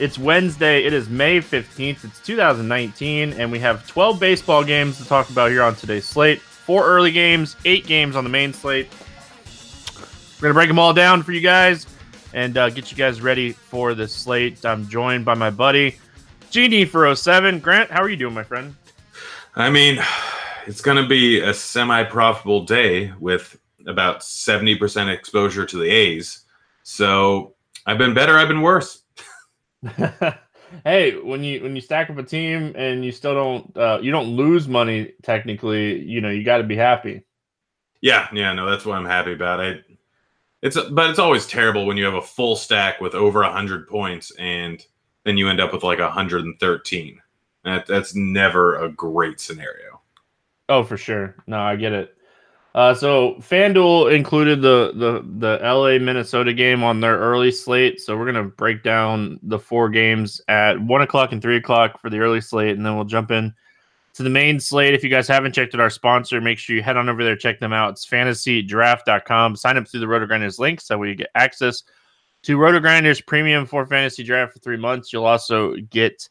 It's Wednesday, it is May 15th, it's 2019, and we have 12 baseball games to talk about here on today's slate. Four early games, eight games on the main slate. We're going to break them all down for you guys and uh, get you guys ready for the slate. I'm joined by my buddy, Genie for 07. Grant, how are you doing, my friend? I mean, it's going to be a semi profitable day with about 70% exposure to the A's. So I've been better, I've been worse. hey, when you when you stack up a team and you still don't uh, you don't lose money technically, you know, you got to be happy. Yeah, yeah, no, that's what I'm happy about. I it's but it's always terrible when you have a full stack with over 100 points and then you end up with like 113. That that's never a great scenario. Oh, for sure. No, I get it. Uh, so FanDuel included the the the LA Minnesota game on their early slate. So we're gonna break down the four games at one o'clock and three o'clock for the early slate, and then we'll jump in to the main slate. If you guys haven't checked out our sponsor, make sure you head on over there, check them out. It's fantasydraft.com. Sign up through the RotoGrinders link so we get access to RotoGrinders premium for fantasy draft for three months. You'll also get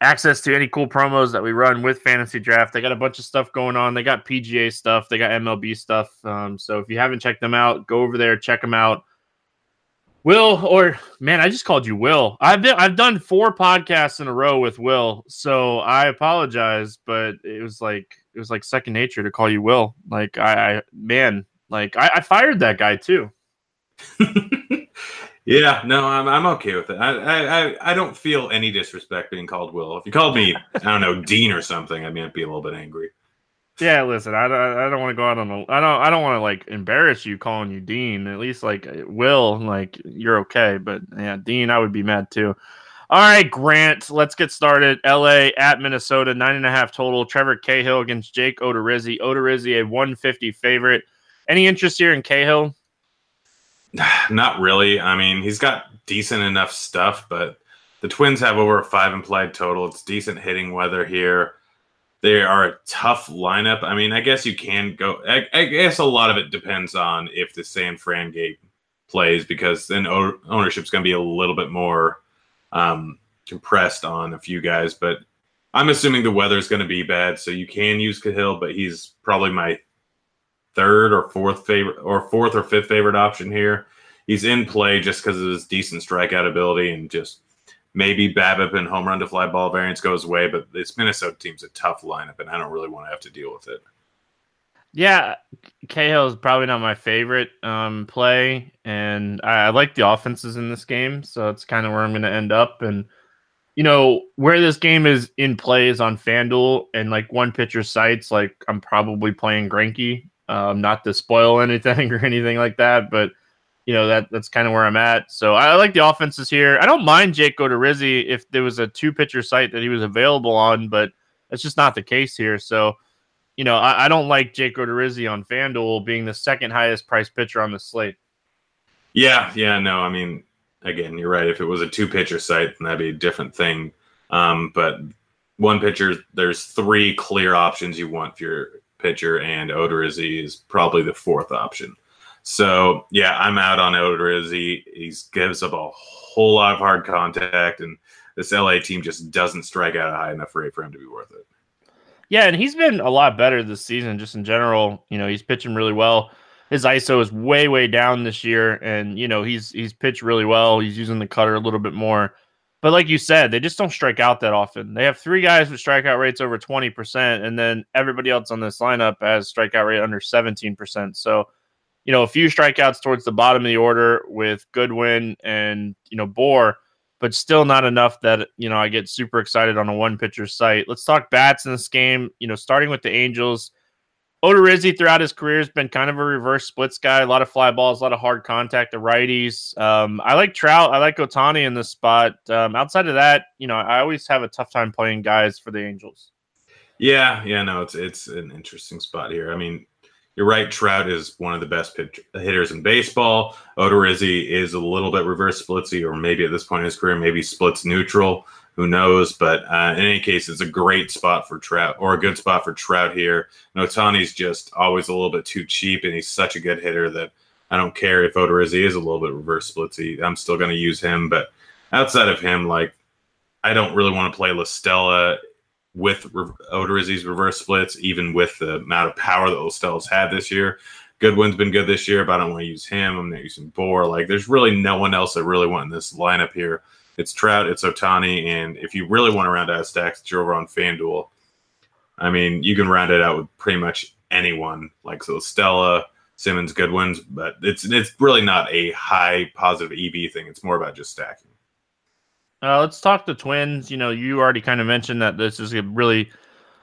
access to any cool promos that we run with Fantasy Draft. They got a bunch of stuff going on. They got PGA stuff, they got MLB stuff. Um, so if you haven't checked them out, go over there, check them out. Will or man, I just called you Will. I've been I've done four podcasts in a row with Will, so I apologize, but it was like it was like second nature to call you Will. Like I, I man, like I, I fired that guy too. Yeah, no, I'm I'm okay with it. I, I I don't feel any disrespect being called Will. If you called me, I don't know, Dean or something, I might be a little bit angry. Yeah, listen, I, I, I don't want to go out on a I don't I don't want to like embarrass you calling you Dean. At least like uh, Will, like you're okay, but yeah, Dean, I would be mad too. All right, Grant, let's get started. LA at Minnesota, nine and a half total. Trevor Cahill against Jake Odorizzi. Odorizzi, a 150 favorite. Any interest here in Cahill? Not really. I mean, he's got decent enough stuff, but the Twins have over a five implied total. It's decent hitting weather here. They are a tough lineup. I mean, I guess you can go. I, I guess a lot of it depends on if the San Fran game plays, because then ownership's going to be a little bit more um, compressed on a few guys. But I'm assuming the weather's going to be bad, so you can use Cahill, but he's probably my third or fourth favorite or fourth or fifth favorite option here. He's in play just because of his decent strikeout ability and just maybe BABIP and home run to fly ball variance goes away. But this Minnesota team's a tough lineup, and I don't really want to have to deal with it. Yeah, Cahill is probably not my favorite um, play, and I, I like the offenses in this game, so it's kind of where I'm going to end up. And you know where this game is in play is on FanDuel and like one pitcher sites. Like I'm probably playing Greinke um, not to spoil anything or anything like that, but you know that that's kind of where I'm at. So I like the offenses here. I don't mind Jake Odorizzi if there was a two pitcher site that he was available on, but that's just not the case here. So you know I, I don't like Jake Odorizzi on FanDuel being the second highest priced pitcher on the slate. Yeah, yeah, no, I mean, again, you're right. If it was a two pitcher site, then that'd be a different thing. Um, but one pitcher, there's three clear options you want for your pitcher, and Odorizzi is probably the fourth option. So yeah, I'm out on Odorizzi. He gives up a whole lot of hard contact, and this LA team just doesn't strike out a high enough rate for him to be worth it. Yeah, and he's been a lot better this season, just in general. You know, he's pitching really well. His ISO is way, way down this year, and you know he's he's pitched really well. He's using the cutter a little bit more. But like you said, they just don't strike out that often. They have three guys with strikeout rates over 20%, and then everybody else on this lineup has strikeout rate under 17%. So, you know, a few strikeouts towards the bottom of the order with Goodwin and, you know, Bour, but still not enough that, you know, I get super excited on a one pitcher site. Let's talk bats in this game. You know, starting with the Angels. Odorizzi throughout his career has been kind of a reverse splits guy. A lot of fly balls, a lot of hard contact to righties. Um, I like Trout. I like Ohtani in this spot. Um, outside of that, you know, I always have a tough time playing guys for the Angels. Yeah, yeah, no, it's it's an interesting spot here. I mean, you're right. Trout is one of the best pitch, hitters in baseball. Odorizzi is a little bit reverse splitsy, or maybe at this point in his career, maybe splits neutral. Who knows? But uh, in any case, it's a great spot for Trout, or a good spot for Trout here. And Ohtani's just always a little bit too cheap, and he's such a good hitter that I don't care if Odorizzi is a little bit reverse splitsy. I'm still going to use him. But outside of him, like I don't really want to play La Stella with Re- Odorizzi's reverse splits, even with the amount of power that La Stella's had this year. Goodwin's been good this year, but I don't want to use him. I'm not using Bour. Like, there's really no one else I really want in this lineup here. It's Trout, it's Ohtani, and if you really want to round out stacks, it's over on FanDuel. I mean, you can round it out with pretty much anyone, like so Stella, Simmons, Goodwins, but it's it's really not a high positive EV thing. It's more about just stacking. Uh, let's talk the Twins. You know, you already kind of mentioned that this is a really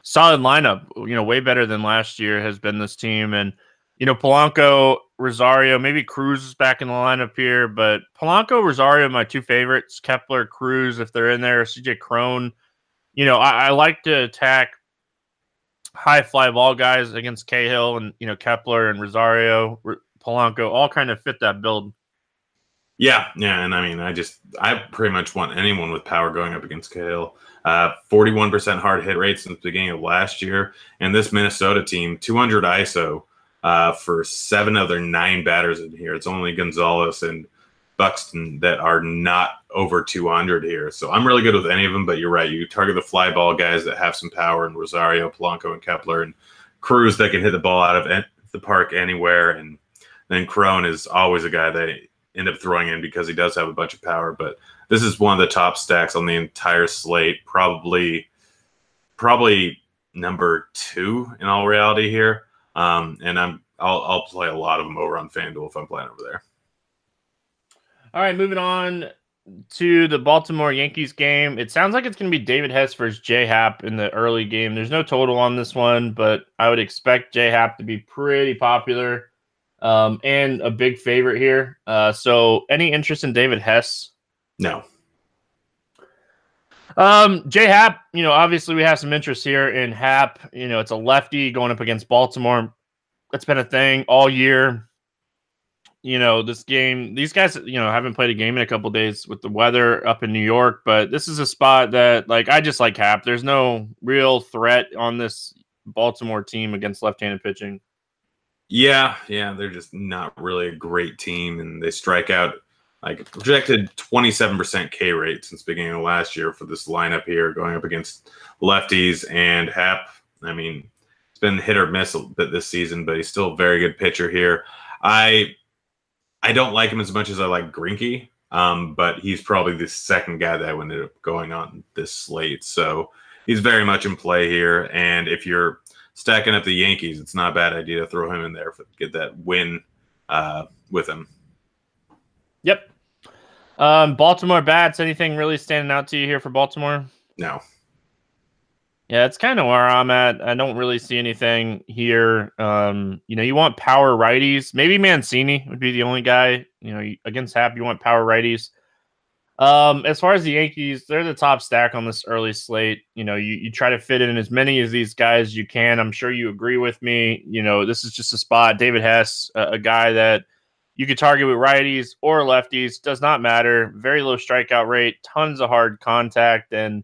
solid lineup. You know, way better than last year has been this team, and you know, Polanco, Rosario, maybe Cruz is back in the lineup here, but Polanco, Rosario, my two favorites. Kepler, Cruz, if they're in there, CJ Cron. You know, I, I like to attack high fly ball guys against Cahill and you know Kepler and Rosario, Polanco, all kind of fit that build. Yeah, yeah, and I mean, I just I pretty much want anyone with power going up against Cahill. Uh, 41% hard hit rate since the beginning of last year, and this Minnesota team 200 ISO uh, for seven of their nine batters in here. It's only Gonzalez and Buxton that are not over 200 here. So I'm really good with any of them, but you're right. You target the fly ball guys that have some power, and Rosario, Polanco, and Kepler, and Cruz that can hit the ball out of the park anywhere. And then Cron is always a guy that end up throwing in because he does have a bunch of power. But this is one of the top stacks on the entire slate. Probably, probably number two in all reality here. Um, and I'm I'll I'll play a lot of them over on FanDuel if I'm playing over there. All right, moving on to the Baltimore Yankees game. It sounds like it's going to be David Hess versus J Happ in the early game. There's no total on this one, but I would expect J Happ to be pretty popular um, and a big favorite here. Uh, so, any interest in David Hess? No. Um, J Happ, you know, obviously we have some interest here in Happ. You know, it's a lefty going up against Baltimore. That's been a thing all year. You know, this game, these guys, you know, haven't played a game in a couple days with the weather up in New York, but this is a spot that, like, I just like Happ. There's no real threat on this Baltimore team against left handed pitching. Yeah, yeah, they're just not really a great team, and they strike out like projected 27% K rate since beginning of last year for this lineup here, going up against lefties and Happ. I mean, it's been hit or miss a bit this season, but he's still a very good pitcher here. I I don't like him as much as I like Greinke, um, but he's probably the second guy that I ended up going on this slate. So he's very much in play here. And if you're stacking up the Yankees, it's not a bad idea to throw him in there get that win uh, with him. Yep. Um, Baltimore bats. Anything really standing out to you here for Baltimore? No. Yeah, it's kind of where I'm at. I don't really see anything here. Um, you know, you want power righties. Maybe Mancini would be the only guy. You know, against Happ, you want power righties. Um, as far as the Yankees, they're the top stack on this early slate. You know, you, you try to fit in as many of these guys as you can. I'm sure you agree with me. You know, this is just a spot. David Hess, a, a guy that you could target with righties or lefties, does not matter. Very low strikeout rate, tons of hard contact, and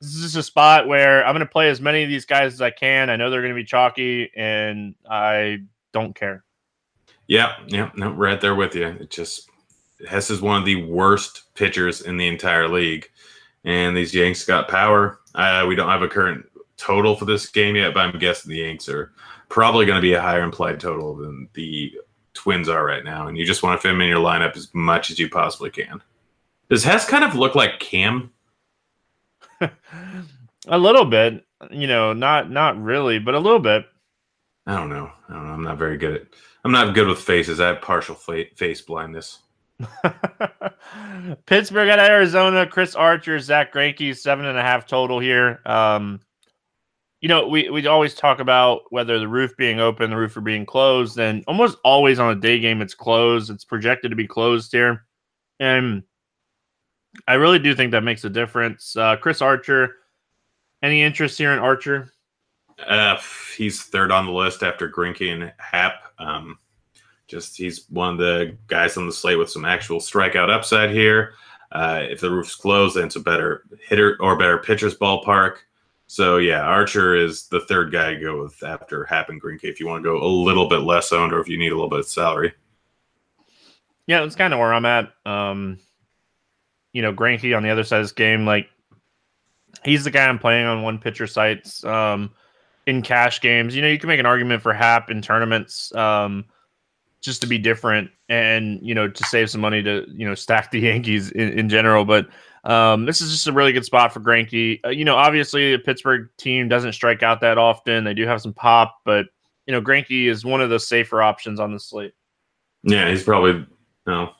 this is just a spot where I'm going to play as many of these guys as I can. I know they're going to be chalky, and I don't care. Yeah, yeah, no, right there with you. It just Hess is one of the worst pitchers in the entire league, and these Yanks got power. Uh, we don't have a current total for this game yet, but I'm guessing the Yanks are probably going to be a higher implied total than the Twins are right now, and you just want to fit him in your lineup as much as you possibly can. Does Hess kind of look like Cam? a little bit, you know, not not really, but a little bit. I don't know. I don't know. I'm not very good at. I'm not good with faces. I have partial face blindness. Pittsburgh at Arizona. Chris Archer, Zach Greinke, seven and a half total here. Um, you know, we, we always talk about whether the roof being open, the roof being closed, and almost always on a day game, it's closed. It's projected to be closed here. And I really do think that makes a difference. Uh, Chris Archer, any interest here in Archer? Uh, he's third on the list after Greinke and Happ. Um, just he's one of the guys on the slate with some actual strikeout upside here. Uh, if the roof's closed, then it's a better hitter or better pitcher's ballpark. So yeah, Archer is the third guy to go with after Happ and Greinke if you want to go a little bit less owned or if you need a little bit of salary. Yeah, that's kind of where I'm at. Um, you know, Greinke on the other side of this game, like he's the guy I'm playing on one pitcher sites um, in cash games. You know, you can make an argument for Happ in tournaments um, just to be different and you know to save some money to you know stack the Yankees in, in general, but. Um, this is just a really good spot for Greinke. Uh, you know, obviously, the Pittsburgh team doesn't strike out that often. They do have some pop, but you know, Greinke is one of the safer options on the slate. Yeah, he's probably no.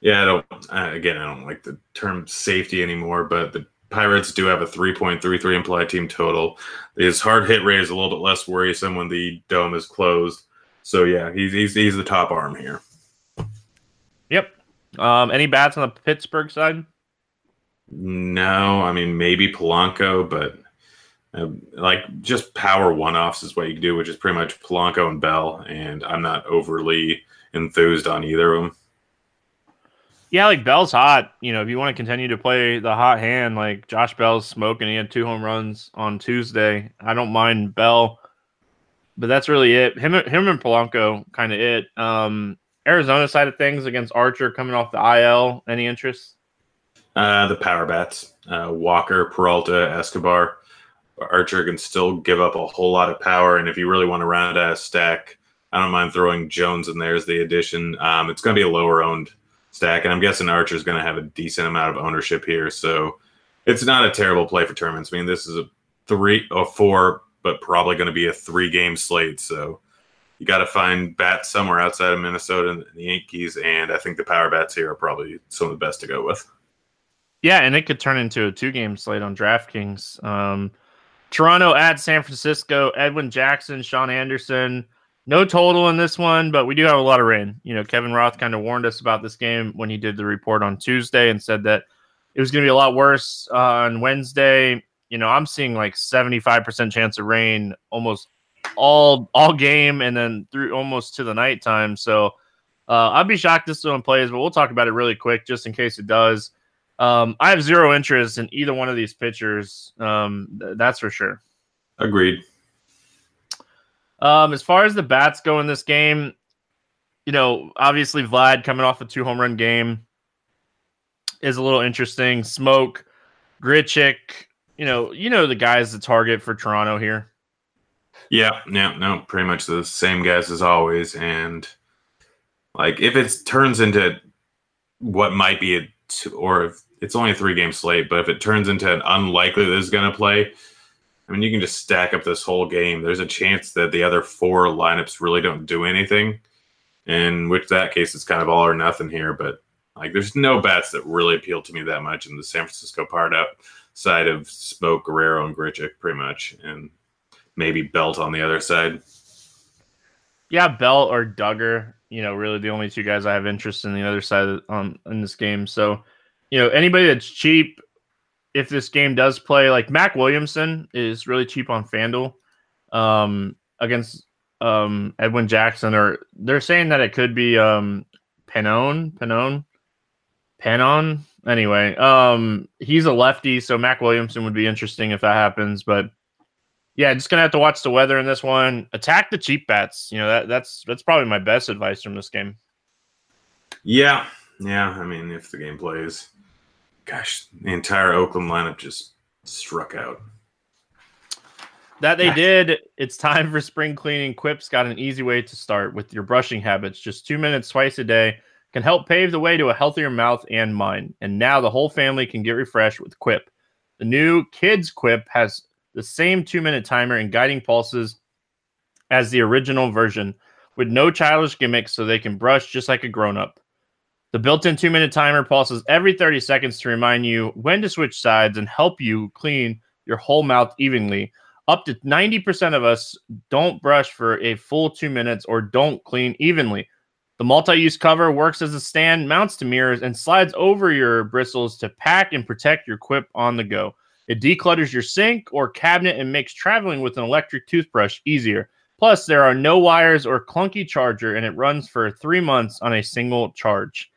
Yeah, I don't. Uh, again, I don't like the term safety anymore, but the Pirates do have a 3.33 implied team total. His hard hit rate is a little bit less worrisome when the dome is closed. So yeah, he's he's, he's the top arm here. Yep. Um, any bats on the Pittsburgh side? No, I mean maybe Polanco, but uh, like just power one offs is what you do, which is pretty much Polanco and Bell, and I'm not overly enthused on either of them. Yeah, like Bell's hot. You know, if you want to continue to play the hot hand, like Josh Bell's smoking, he had two home runs on Tuesday. I don't mind Bell, but that's really it. Him, him and Polanco, kind of it. Um, Arizona side of things against Archer coming off the IL. Any interest? Uh, the power bats, uh, Walker, Peralta, Escobar. Archer can still give up a whole lot of power, and if you really want to round out a stack, I don't mind throwing Jones in there as the addition. Um, it's going to be a lower owned stack, and I'm guessing Archer is going to have a decent amount of ownership here, so it's not a terrible play for tournaments. I mean, this is a three or four, but probably going to be a three game slate, so you got to find bats somewhere outside of Minnesota and the Yankees, and I think the power bats here are probably some of the best to go with. Yeah, and it could turn into a two game slate on DraftKings. Um, Toronto at San Francisco, Edwin Jackson, Shaun Anderson. No total in this one, but we do have a lot of rain. You know, Kevin Roth kind of warned us about this game when he did the report on Tuesday and said that it was going to be a lot worse uh, on Wednesday. You know, I'm seeing like 75% chance of rain almost all all game and then through almost to the nighttime. So uh, I'd be shocked this one plays, but we'll talk about it really quick just in case it does. Um, I have zero interest in either one of these pitchers. Um, th- that's for sure. Agreed. Um, as far as the bats go in this game, you know, obviously Vlad coming off a two home run game is a little interesting. Smoak, Grichuk, you know, you know the guys the target for Toronto here. Yeah, yeah, no, pretty much the same guys as always. And like if it turns into what might be a two, or if it's only a three game slate, but if it turns into an unlikely that is going to play, I mean, you can just stack up this whole game. There's a chance that the other four lineups really don't do anything, in which that case it's kind of all or nothing here. But like, there's no bats that really appeal to me that much in the San Francisco part outside of Smoak, Guerrero, and Grichuk, pretty much, and maybe Belt on the other side. Yeah, Belt or Duggar. You know, really the only two guys I have interest in the other side on um, in this game. So you know, anybody that's cheap, if this game does play, like Mac Williamson is really cheap on FanDuel um, against um, Edwin Jackson, or they're saying that it could be um, Pannone, Pannone, Pannone. Anyway, um, he's a lefty, so Mac Williamson would be interesting if that happens. But yeah, just gonna have to watch the weather in this one. Attack the cheap bats. You know that that's that's probably my best advice from this game. Yeah, yeah. I mean, if the game plays, gosh, the entire Oakland lineup just struck out. That they did. It's time for spring cleaning. Quip's got an easy way to start with your brushing habits. Just two minutes twice a day can help pave the way to a healthier mouth and mind. And now the whole family can get refreshed with Quip. The new Kids Quip has the same two minute timer and guiding pulses as the original version with no childish gimmicks so they can brush just like a grown up. The built in two minute timer pulses every 30 seconds to remind you when to switch sides and help you clean your whole mouth evenly. Up to 90% of us don't brush for a full two minutes or don't clean evenly. The multi use cover works as a stand, mounts to mirrors, and slides over your bristles to pack and protect your quip on the go. It declutters your sink or cabinet and makes traveling with an electric toothbrush easier. Plus, there are no wires or clunky charger, and it runs for three months on a single charge.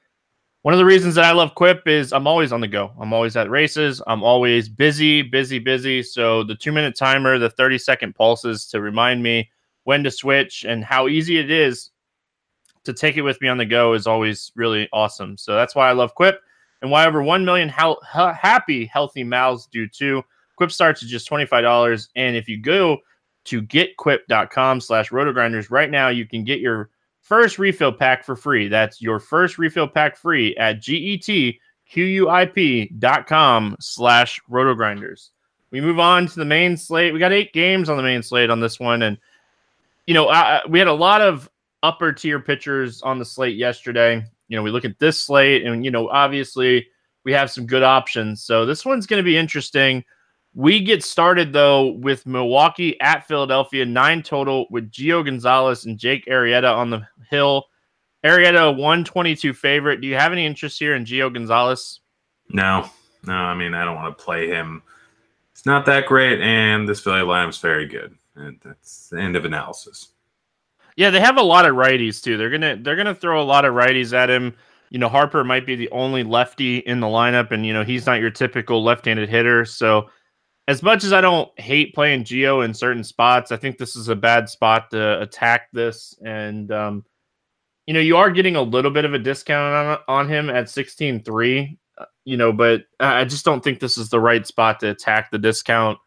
One of the reasons that I love Quip is I'm always on the go. I'm always at races. I'm always busy, busy, busy. So the two minute timer, the 30 second pulses to remind me when to switch and how easy it is to take it with me on the go is always really awesome. So that's why I love Quip and why over 1 million ha- ha- happy, healthy mouths do too. Quip starts at just $25. And if you go to getquip.com slash rotogrinders right now, you can get your first refill pack for free. That's your first refill pack free at getquip.com slash rotogrinders. We move on to the main slate. We got eight games on the main slate on this one. And, you know, I, we had a lot of upper tier pitchers on the slate yesterday. You know, we look at this slate and, you know, obviously we have some good options. So this one's going to be interesting. We get started though with Milwaukee at Philadelphia, nine total with Gio Gonzalez and Jake Arrieta on the hill. Arrieta, 122 favorite. Do you have any interest here in Gio Gonzalez? No, no. I mean, I don't want to play him. It's not that great, and this Philly lineup's very good. And that's the end of analysis. Yeah, they have a lot of righties too. They're gonna they're gonna throw a lot of righties at him. You know, Harper might be the only lefty in the lineup, and you know he's not your typical left-handed hitter. So, as much as I don't hate playing Gio in certain spots, I think this is a bad spot to attack this. And um, you know, you are getting a little bit of a discount on on him at sixteen three. Uh, you know, but I just don't think this is the right spot to attack the discount.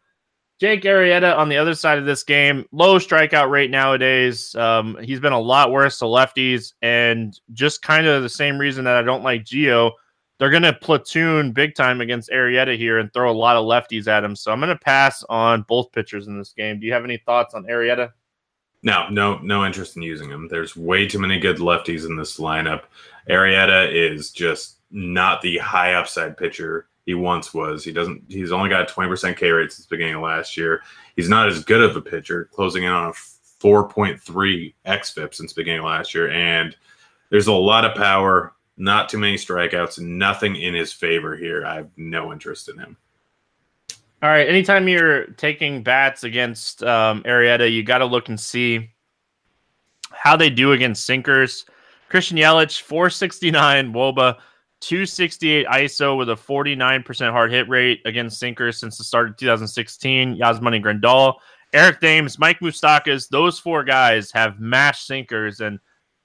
Jake Arrieta on the other side of this game, low strikeout rate nowadays. Um, he's been a lot worse to lefties, and just kind of the same reason that I don't like Gio. They're going to platoon big time against Arrieta here and throw a lot of lefties at him. So I'm going to pass on both pitchers in this game. Do you have any thoughts on Arrieta? No, no, no interest in using him. There's way too many good lefties in this lineup. Arrieta is just not the high upside pitcher he once was. He doesn't. He's only got twenty percent K rate since the beginning of last year. He's not as good of a pitcher, closing in on a four point three xFIP since the beginning of last year. And there's a lot of power, not too many strikeouts, nothing in his favor here. I have no interest in him. All right. Anytime you're taking bats against um, Arrieta, you got to look and see how they do against sinkers. Christian Yelich, 469 Woba, 268 ISO with a 49% hard hit rate against sinkers since the start of 2016. Yasmani Grandal, Eric Thames, Mike Moustakas, those four guys have mashed sinkers, and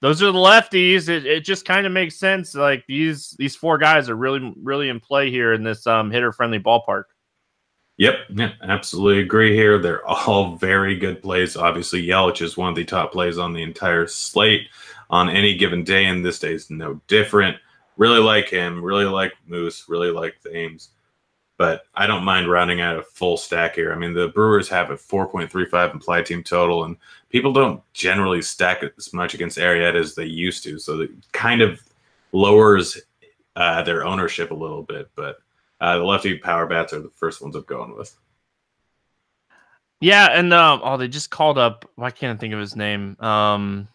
those are the lefties. It, it just kind of makes sense. Like these these four guys are really really in play here in this um, hitter friendly ballpark. Yep, yeah, absolutely agree here. They're all very good plays. Obviously, Yelich is one of the top plays on the entire slate on any given day, and this day is no different. Really like him. Really like Moose. Really like Thames. But I don't mind rounding out a full stack here. I mean, the Brewers have a 4.35 implied team total, and people don't generally stack as much against Arrieta as they used to. So it kind of lowers uh, their ownership a little bit. But uh, the lefty power bats are the first ones I'm going with. Yeah, and um, oh, they just called up. Why can't I think of his name? Um,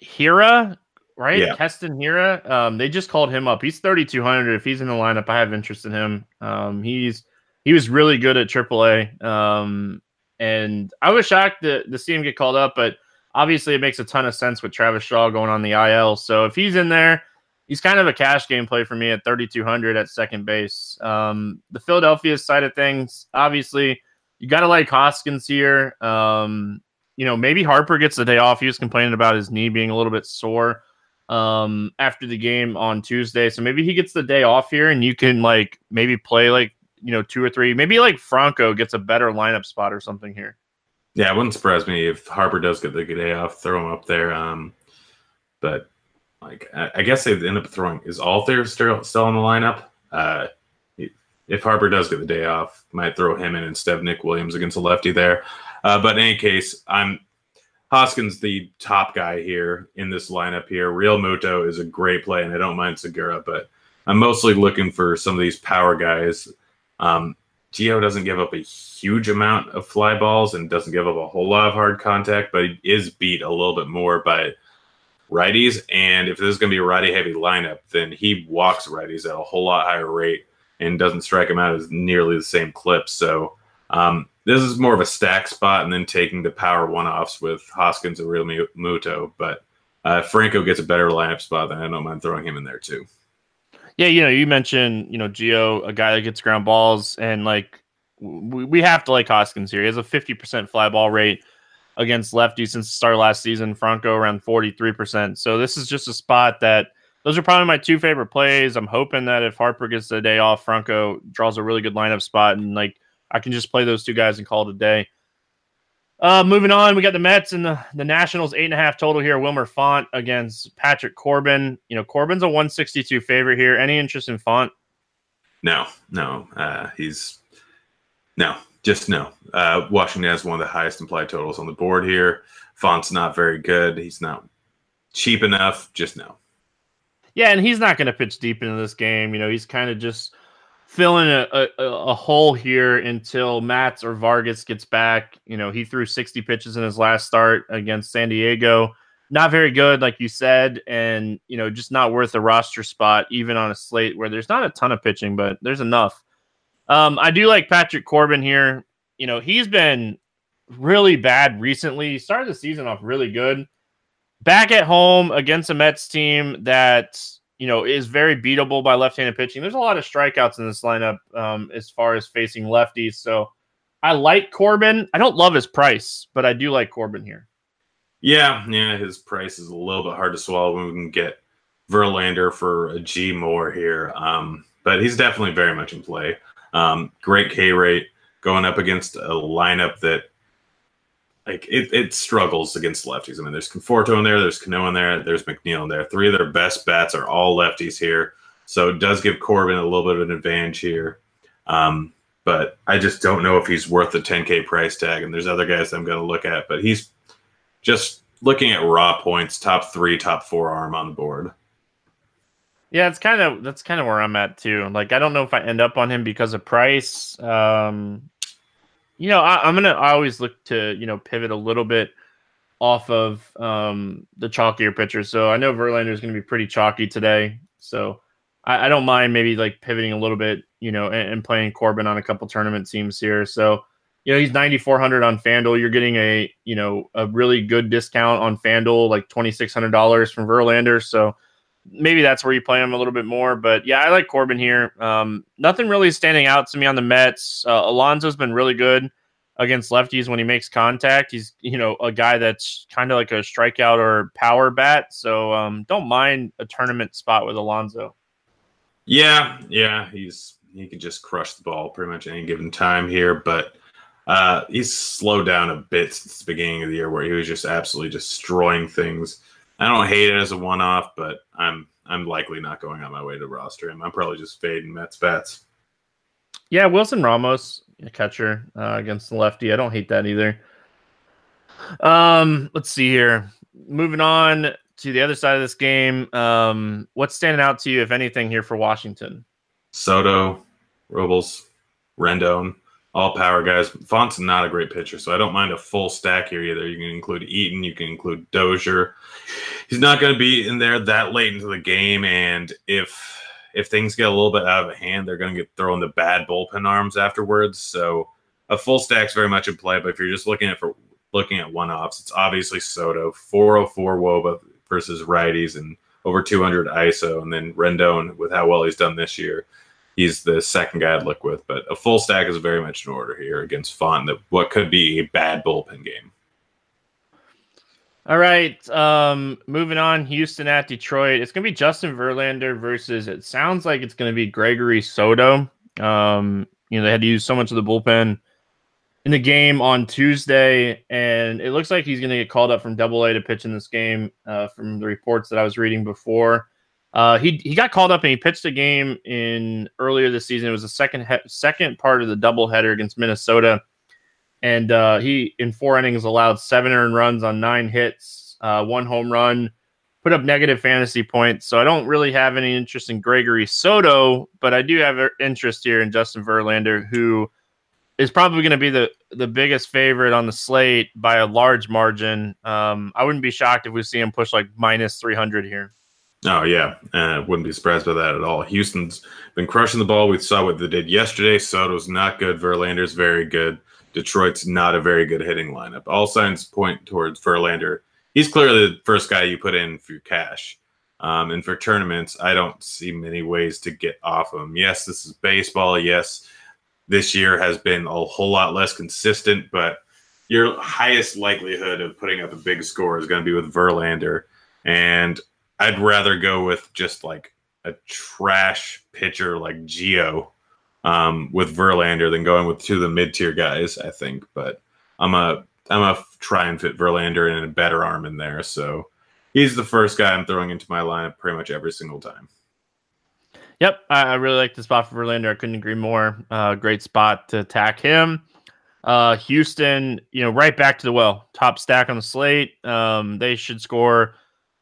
Hiura right? Yeah. Keston Hiura. Um, they just called him up. He's 3,200. If he's in the lineup, I have interest in him. Um, he's he was really good at AAA. Um, and I was shocked to, to see him get called up, but obviously it makes a ton of sense with Travis Shaw going on the IL. So if he's in there, he's kind of a cash game play for me at 3,200 at second base. Um, the Philadelphia side of things, obviously, you got to like Hoskins here. Um, you know, maybe Harper gets the day off. He was complaining about his knee being a little bit sore um, after the game on Tuesday. So maybe he gets the day off here and you can like maybe play like, you know, two or three, maybe like Franco gets a better lineup spot or something here. Yeah, it wouldn't surprise me if Harper does get the day off, throw him up there. Um, but like, I, I guess they end up throwing, is Altherr still, still in the lineup? Uh, if Harper does get the day off, might throw him in instead of Nick Williams against a lefty there. Uh, but in any case, I'm Hoskins the top guy here in this lineup here. Realmuto is a great play, and I don't mind Segura, but I'm mostly looking for some of these power guys. Um, Gio doesn't give up a huge amount of fly balls and doesn't give up a whole lot of hard contact, but he is beat a little bit more by righties. And if this is going to be a righty heavy lineup, then he walks righties at a whole lot higher rate and doesn't strike them out as nearly the same clip. So um, this is more of a stack spot and then taking the power one offs with Hoskins and Realmuto. But uh, Franco gets a better lineup spot, then I don't mind throwing him in there too. Yeah, you know, you mentioned, you know, Gio, a guy that gets ground balls, and like we, we have to like Hoskins here. He has a 50% fly ball rate against lefties since the start last season. Franco around 43%. So this is just a spot that those are probably my two favorite plays. I'm hoping that if Harper gets the day off, Franco draws a really good lineup spot and like I can just play those two guys and call it a day. Uh, moving on, we got the Mets and the, the Nationals eight and a half total here. Wilmer Font against Patrick Corbin. You know, Corbin's a 162 favorite here. Any interest in Font? No, no. Uh, he's no, just no. Uh, Washington has one of the highest implied totals on the board here. Font's not very good. He's not cheap enough. Just no. Yeah, and he's not going to pitch deep into this game. You know, he's kind of just filling a, a, a, hole here until Matz or Vargas gets back. You know, he threw 60 pitches in his last start against San Diego. Not very good, like you said, and you know, just not worth a roster spot, even on a slate where there's not a ton of pitching, but there's enough. Um, I do like Patrick Corbin here. You know, he's been really bad recently. He started the season off really good. Back at home against a Mets team that you know, is very beatable by left-handed pitching. There's a lot of strikeouts in this lineup um, as far as facing lefties. So I like Corbin. I don't love his price, but I do like Corbin here. Yeah, yeah, his price is a little bit hard to swallow when we can get Verlander for a G more here. Um, but he's definitely very much in play. Um, great K rate going up against a lineup that like it, it struggles against lefties. I mean, there's Conforto in there, there's Cano in there, there's McNeil in there. Three of their best bats are all lefties here, so it does give Corbin a little bit of an advantage here. Um, but I just don't know if he's worth the 10k price tag. And there's other guys I'm going to look at, but he's just looking at raw points, top three, top four arm on the board. Yeah, it's kind of that's kind of where I'm at too. Like, I don't know if I end up on him because of price. Um, you know, I, am gonna I always look to you know pivot a little bit off of um, the chalkier pitchers. So I know Verlander is to be pretty chalky today. So I, I, don't mind maybe like pivoting a little bit, you know, and, and, playing Corbin on a couple tournament teams here. So you know he's 9400 on FanDuel. You're getting a you know a really good discount on FanDuel, like twenty six hundred dollars from Verlander. So maybe that's where you play him a little bit more. But yeah, I like Corbin here. Um, nothing really standing out to me on the Mets. Uh, Alonso's been really good against lefties when he makes contact. He's you know a guy that's kind of like a strikeout or power bat. So um, don't mind a tournament spot with Alonso. Yeah, yeah, he's he can just crush the ball pretty much any given time here, but. Uh, he's slowed down a bit since the beginning of the year, where he was just absolutely destroying things I don't hate it as a one off, but I'm I'm likely not going on my way to roster him. I'm probably just fading Mets bats. Yeah, Wilson Ramos, catcher uh, against the lefty. I don't hate that either. Um, let's see here. Moving on to the other side of this game. Um, what's standing out to you, if anything, here for Washington? Soto, Robles, Rendon all power guys. Font's not a great pitcher, so I don't mind a full stack here either. You can include Eaton, you can include Dozier. He's not going to be in there that late into the game, and if if things get a little bit out of hand, they're going to get thrown the bad bullpen arms afterwards. So a full stack's very much in play. But if you're just looking at for looking at one offs, it's obviously Soto, 404 Woba versus righties, and over 200 ISO, and then Rendon with how well he's done this year he's the second guy I'd look with. But a full stack is very much in order here against Font. That what could be a bad bullpen game. All right, um, moving on. Houston at Detroit. It's gonna be Justin Verlander versus. It sounds like it's gonna be Gregory Soto. Um, you know they had to use so much of the bullpen in the game on Tuesday, and it looks like he's going to get called up from Double A to pitch in this game. Uh, from the reports that I was reading before, uh, he he got called up and he pitched a game in earlier this season. It was the second he- second part of the doubleheader against Minnesota, and uh, he in four innings allowed seven earned runs on nine hits, uh, one home run, put up negative fantasy points. So I don't really have any interest in Gregory Soto, but I do have interest here in Justin Verlander, who is probably going to be the the biggest favorite on the slate by a large margin. Um, I wouldn't be shocked if we see him push like minus 300 here. Oh yeah, uh, wouldn't be surprised by that at all. Houston's been crushing the ball. We saw what they did yesterday. Soto's not good. Verlander's very good. Detroit's not a very good hitting lineup. All signs point towards Verlander. He's clearly the first guy you put in for cash. Um, and for tournaments, I don't see many ways to get off him. Yes, this is baseball. Yes, this year has been a whole lot less consistent, but your highest likelihood of putting up a big score is going to be with Verlander. And I'd rather go with just like a trash pitcher like Gio um, with Verlander than going with two of the mid tier guys, I think. But I'm a I'm a try and fit Verlander in a better arm in there. So he's the first guy I'm throwing into my lineup pretty much every single time. Yep, I, really like the spot for Verlander. I couldn't agree more. Uh, great spot to attack him. Uh, Houston, you know, right back to the well. Top stack on the slate. Um, they should score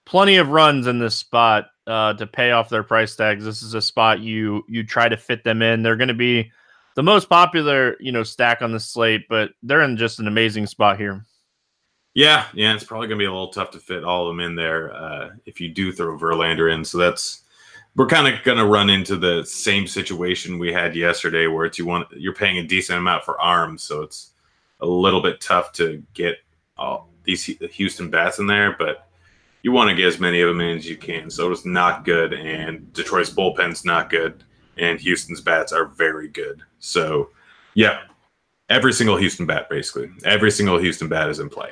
plenty of runs in this spot uh, to pay off their price tags. This is a spot you you try to fit them in. They're going to be the most popular, you know, stack on the slate, but they're in just an amazing spot here. Yeah, yeah, it's probably going to be a little tough to fit all of them in there uh, if you do throw Verlander in. So that's we're kind of going to run into the same situation we had yesterday, where it's you want you're paying a decent amount for arms, so it's a little bit tough to get all these Houston bats in there, but you want to get as many of them in as you can. So it's not good, and Detroit's bullpen's not good, and Houston's bats are very good. So, yeah, every single Houston bat, basically, every single Houston bat is in play.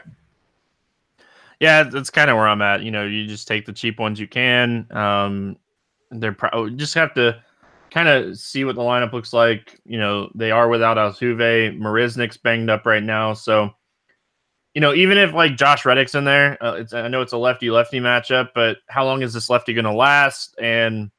Yeah, that's kind of where I'm at. You know, you just take the cheap ones you can. Um, they're pro- oh, just have to kind of see what the lineup looks like. You know, they are without Altuve. Marisnick's banged up right now, so you know, even if like Josh Reddick's in there, uh, I know it's a lefty lefty matchup, but how long is this lefty going to last? And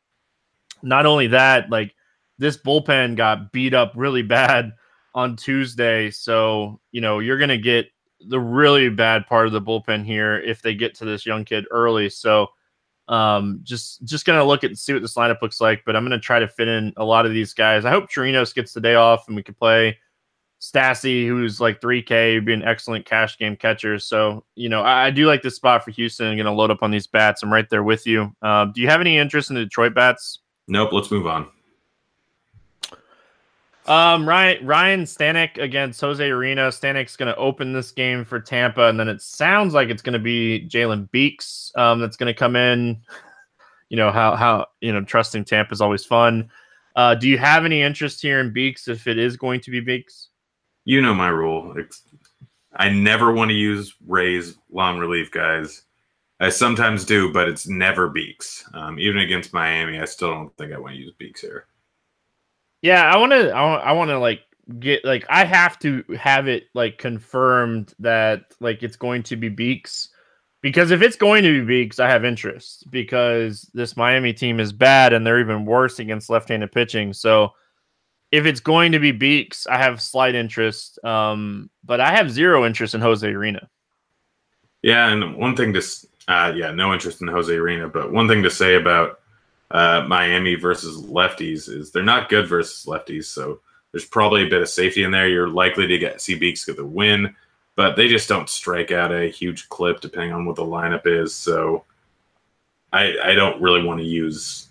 not only that, like this bullpen got beat up really bad on Tuesday, so you know you're going to get the really bad part of the bullpen here if they get to this young kid early. So um, just just gonna look at and see what this lineup looks like, but I'm gonna try to fit in a lot of these guys. I hope Chirinos gets the day off and we can play Stassi, who's like 3K, would be an excellent cash game catcher. So, you know, I, I do like this spot for Houston. I'm going to load up on these bats. I'm right there with you. Uh, do you have any interest in the Detroit bats? Nope. Let's move on. Um, Ryan Ryan Stanek against Jose Urena. Stanek's going to open this game for Tampa, and then it sounds like it's going to be Jalen Beeks um, that's going to come in. You know how how you know trusting Tampa is always fun. Uh, do you have any interest here in Beeks if it is going to be Beeks? You know my rule. I never want to use Rays long relief guys. I sometimes do, but it's never Beeks. Um, even against Miami, I still don't think I want to use Beeks here. Yeah, I want to. I want to like get like I have to have it like confirmed that like it's going to be Beeks because if it's going to be Beeks, I have interest because this Miami team is bad and they're even worse against left-handed pitching. So if it's going to be Beeks, I have slight interest, um, but I have zero interest in Jose Urena. Yeah, and one thing to, uh, yeah, no interest in Jose Urena, but one thing to say about uh, Miami versus lefties is they're not good versus lefties, so there's probably a bit of safety in there. You're likely to get see Beeks get the win, but they just don't strike out a huge clip depending on what the lineup is. So I I don't really want to use.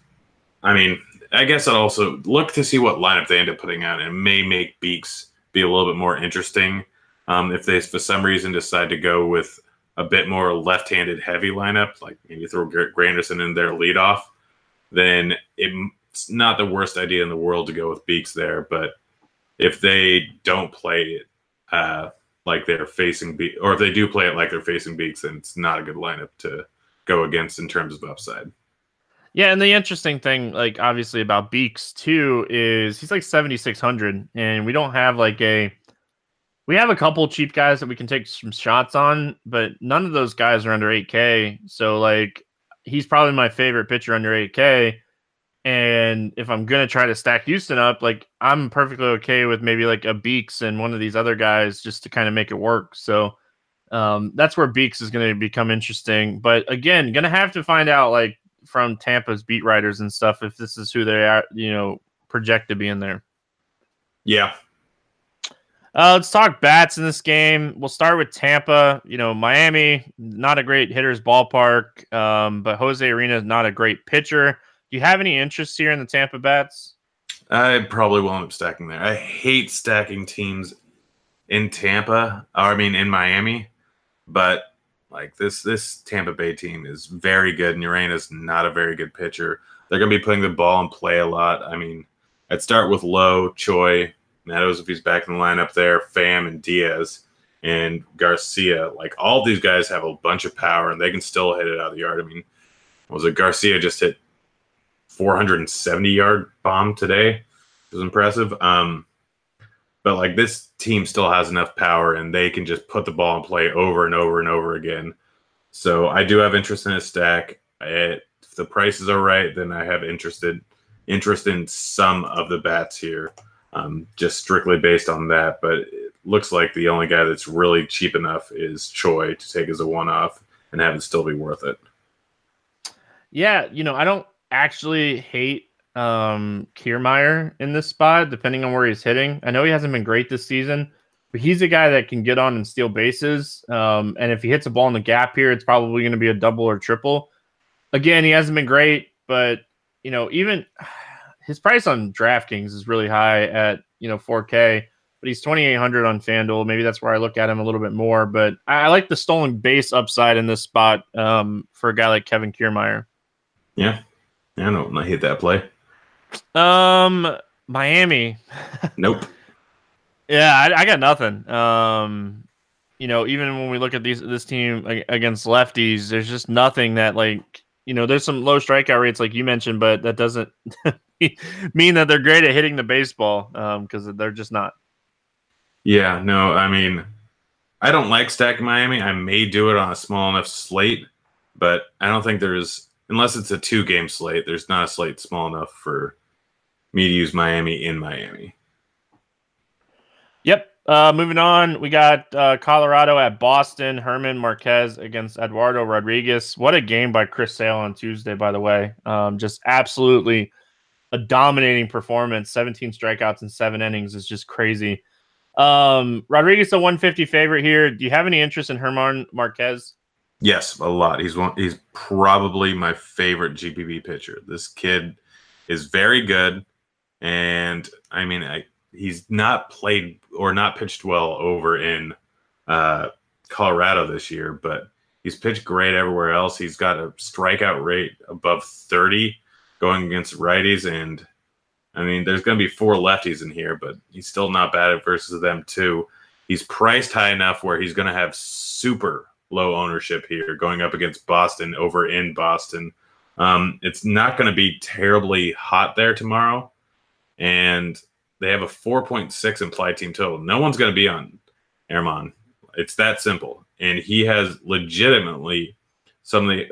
I mean, I guess I'd also look to see what lineup they end up putting out, and it may make Beeks be a little bit more interesting. Um, if they, for some reason, decide to go with a bit more left-handed heavy lineup, like maybe throw Granderson in their leadoff, then it's not the worst idea in the world to go with Beeks there. But if they don't play it uh, like they're facing Be- or if they do play it like they're facing Beeks, then it's not a good lineup to go against in terms of upside. Yeah, and the interesting thing, like obviously about Beeks too, is he's like seventy six hundred, and we don't have like a. We have a couple cheap guys that we can take some shots on, but none of those guys are under eight K. So like, he's probably my favorite pitcher under eight K. And if I'm gonna try to stack Houston up, like I'm perfectly okay with maybe like a Beeks and one of these other guys just to kind of make it work. So um, that's where Beeks is going to become interesting. But again, gonna have to find out like from Tampa's beat writers and stuff if this is who they are, you know, project to be in there. Yeah. Uh, let's talk bats in this game. We'll start with Tampa. You know, Miami, not a great hitter's ballpark, um, but Jose Urena is not a great pitcher. Do you have any interest here in the Tampa bats? I probably will end up stacking there. I hate stacking teams in Tampa, or I mean in Miami, but like this this Tampa Bay team is very good, and Urena's not a very good pitcher. They're going to be putting the ball in play a lot. I mean, I'd start with Lowe, Choi, Meadows if he's back in the lineup there, Pham and Diaz and Garcia. Like all these guys have a bunch of power and they can still hit it out of the yard. I mean, was it Garcia just hit 470 yard bomb today? It was impressive. Um, but like this team still has enough power and they can just put the ball in play over and over and over again. So I do have interest in a stack. It, if the prices are right, then I have interested interest in some of the bats here um, just strictly based on that. But it looks like the only guy that's really cheap enough is Choi to take as a one off and have it still be worth it. Yeah, you know, I don't actually hate um Kiermaier in this spot, depending on where he's hitting. I know he hasn't been great this season, but he's a guy that can get on and steal bases. Um, and if he hits a ball in the gap here, it's probably going to be a double or triple. Again, he hasn't been great, but you know, even his price on DraftKings is really high at you know 4K, but he's 2,800 on FanDuel. Maybe that's where I look at him a little bit more. But I, I like the stolen base upside in this spot um, for a guy like Kevin Kiermaier. Yeah, yeah, I don't I hate that play. Um, Miami. Nope. yeah, I, I, got nothing. Um, you know, even when we look at these this team against lefties, there's just nothing that like you know, there's some low strikeout rates like you mentioned, but that doesn't mean that they're great at hitting the baseball because um, they're just not. Yeah, no, I mean, I don't like stacking Miami. I may do it on a small enough slate, but I don't think there's unless it's a two game slate. There's not a slate small enough for me to use Miami in Miami. Yep. Uh, moving on, we got uh, Colorado at Boston. Germán Marquez against Eduardo Rodriguez. What a game by Chris Sale on Tuesday, by the way. Um, just absolutely a dominating performance. 17 strikeouts in seven innings is just crazy. Um, Rodriguez a 150 favorite here. Do you have any interest in Germán Marquez? Yes, a lot. He's one. He's probably my favorite GPP pitcher. This kid is very good, and I mean, I, he's not played or not pitched well over in uh, Colorado this year, but he's pitched great everywhere else. He's got a strikeout rate above 30 going against righties. And I mean, there's going to be four lefties in here, but he's still not bad at versus them, too. He's priced high enough where he's going to have super low ownership here going up against Boston over in Boston. Um, it's not going to be terribly hot there tomorrow. And they have a 4.6 implied team total. No one's going to be on German. It's that simple. And he has legitimately some of the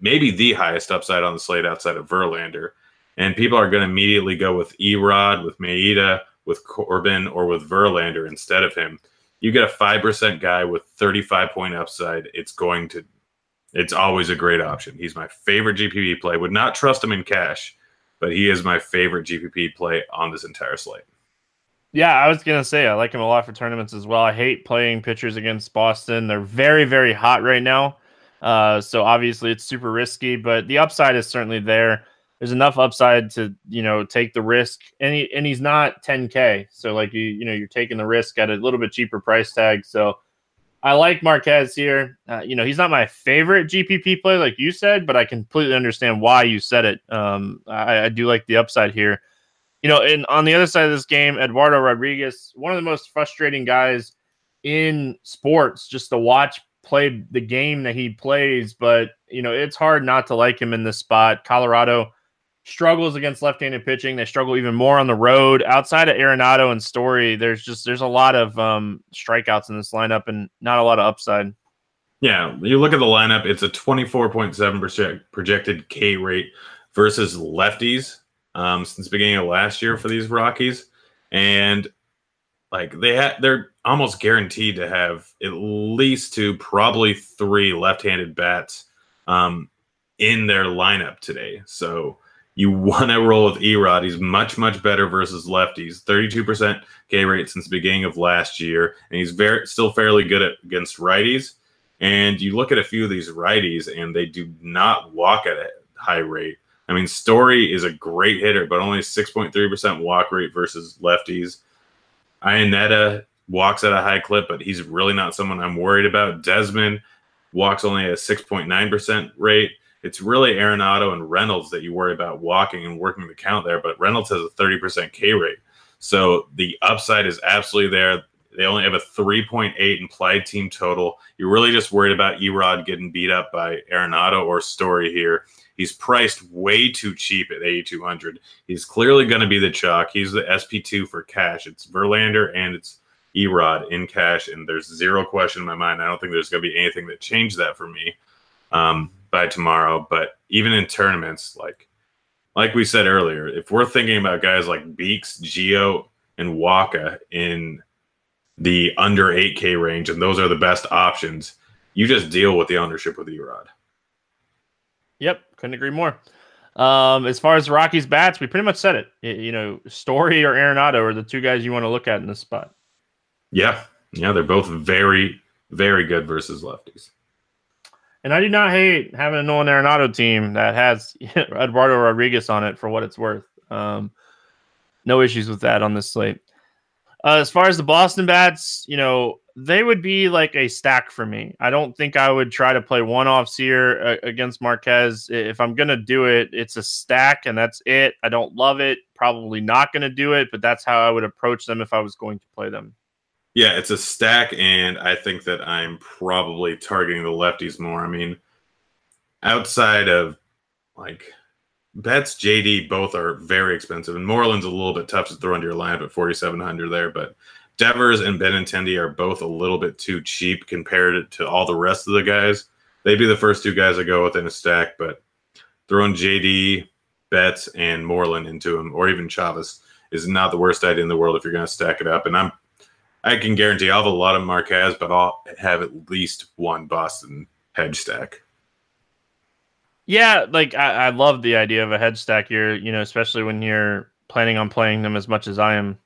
maybe the highest upside on the slate outside of Verlander. And people are going to immediately go with Erod, with Maeda, with Corbin, or with Verlander instead of him. You get a 5% guy with 35 point upside. It's going to, it's always a great option. He's my favorite GPP play. Would not trust him in cash, but he is my favorite GPP play on this entire slate. Yeah, I was gonna say I like him a lot for tournaments as well. I hate playing pitchers against Boston. They're very, very hot right now. Uh, so obviously it's super risky, but the upside is certainly there. There's enough upside to you know take the risk, and he and he's not 10k, so like you you know you're taking the risk at a little bit cheaper price tag. So I like Marquez here. Uh, you know he's not my favorite GPP play like you said, but I completely understand why you said it. Um, I, I do like the upside here. You know, and on the other side of this game, Eduardo Rodriguez, one of the most frustrating guys in sports, just to watch play the game that he plays, but you know, it's hard not to like him in this spot. Colorado struggles against left-handed pitching. They struggle even more on the road. Outside of Arenado and Story, there's just there's a lot of um, strikeouts in this lineup and not a lot of upside. Yeah, you look at the lineup; it's a 24.7 percent projected K rate versus lefties um, since beginning of last year for these Rockies, and like they had, they're almost guaranteed to have at least two, probably three left-handed bats um, in their lineup today. So You want to roll with Erod. He's much, much better versus lefties. 32% K rate since the beginning of last year, and he's very still fairly good at, against righties. And you look at a few of these righties, and they do not walk at a high rate. I mean, Story is a great hitter, but only 6.3% walk rate versus lefties. Iannetta walks at a high clip, but he's really not someone I'm worried about. Desmond walks only at a 6.9% rate. It's really Arenado and Reynolds that you worry about walking and working the count there, but Reynolds has a 30% K rate. So the upside is absolutely there. They only have a 3.8 implied team total. You're really just worried about Erod getting beat up by Arenado or Story here. He's priced way too cheap at 8,200. He's clearly going to be the chalk. He's the SP2 for cash. It's Verlander and it's Erod in cash, and there's zero question in my mind. I don't think there's going to be anything that changed that for me um, by tomorrow. But even in tournaments, like like we said earlier, if we're thinking about guys like Beeks, Gio, and Wacha in the under 8K range, and those are the best options, you just deal with the ownership with Erod. Yep, couldn't agree more. Um, as far as Rockies bats, we pretty much said it. You know, Story or Arenado are the two guys you want to look at in this spot. Yeah, yeah, they're both very, very good versus lefties. And I do not hate having a Nolan Arenado team that has Eduardo Rodriguez on it for what it's worth. Um, no issues with that on this slate. Uh, as far as the Boston bats, you know, they would be like a stack for me. I don't think I would try to play one offs here uh, against Marquez. If I'm going to do it, it's a stack and that's it. I don't love it. Probably not going to do it, but that's how I would approach them if I was going to play them. Yeah, it's a stack, and I think that I'm probably targeting the lefties more. I mean, outside of like Betts, JD, both are very expensive, and Moreland's a little bit tough to throw into your lineup at 4,700 there, but Devers and Benintendi are both a little bit too cheap compared to all the rest of the guys. They'd be the first two guys I go with in a stack, but throwing JD, Betts, and Moreland into him, or even Chavis, is not the worst idea in the world if you're going to stack it up. And I'm I can guarantee I'll have a lot of Marquez, but I'll have at least one Boston hedge stack. Yeah, like I, I love the idea of a hedge stack here, you know, especially when you're planning on playing them as much as I am.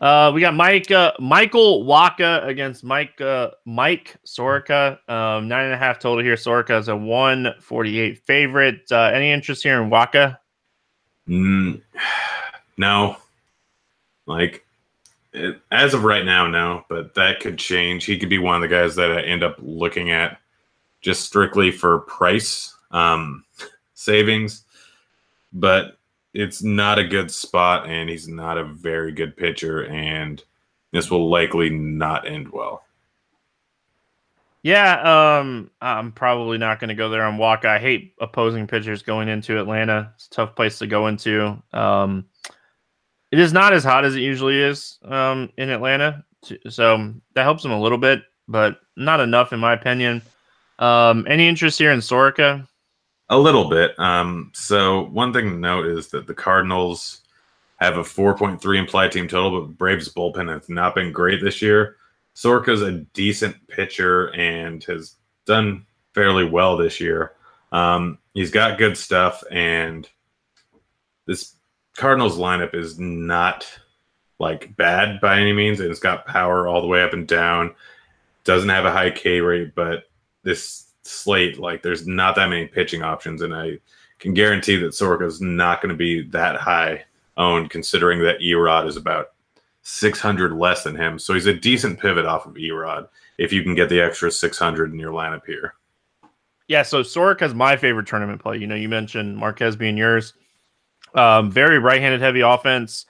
Uh, we got Mike uh, Michael Wacha against Mike uh, Mike Soroka. Um, nine and a half total here. Soroka is a one forty eight favorite. Uh, any interest here in Wacha? Mm, no, like, it, as of right now, no, but that could change. He could be one of the guys that I end up looking at just strictly for price um, savings, but it's not a good spot, and he's not a very good pitcher, and this will likely not end well. Yeah, um, I'm probably not going to go there on walk. I hate opposing pitchers going into Atlanta. It's a tough place to go into. Um, it is not as hot as it usually is um, in Atlanta, so that helps them a little bit, but not enough in my opinion. Um, any interest here in Soroka? A little bit. Um, so one thing to note is that the Cardinals have a 4.3 implied team total, but Braves bullpen has not been great this year. Soroka's a decent pitcher and has done fairly well this year. Um, he's got good stuff, and this Cardinals lineup is not like bad by any means, and it's got power all the way up and down. Doesn't have a high K rate, but this slate, like, there's not that many pitching options, and I can guarantee that is not going to be that high owned, considering that Erod is about 600 less than him. So he's a decent pivot off of Erod if you can get the extra 600 in your lineup here. Yeah, so Soroka's my favorite tournament play. You know, you mentioned Marquez being yours. Um, very right-handed heavy offense.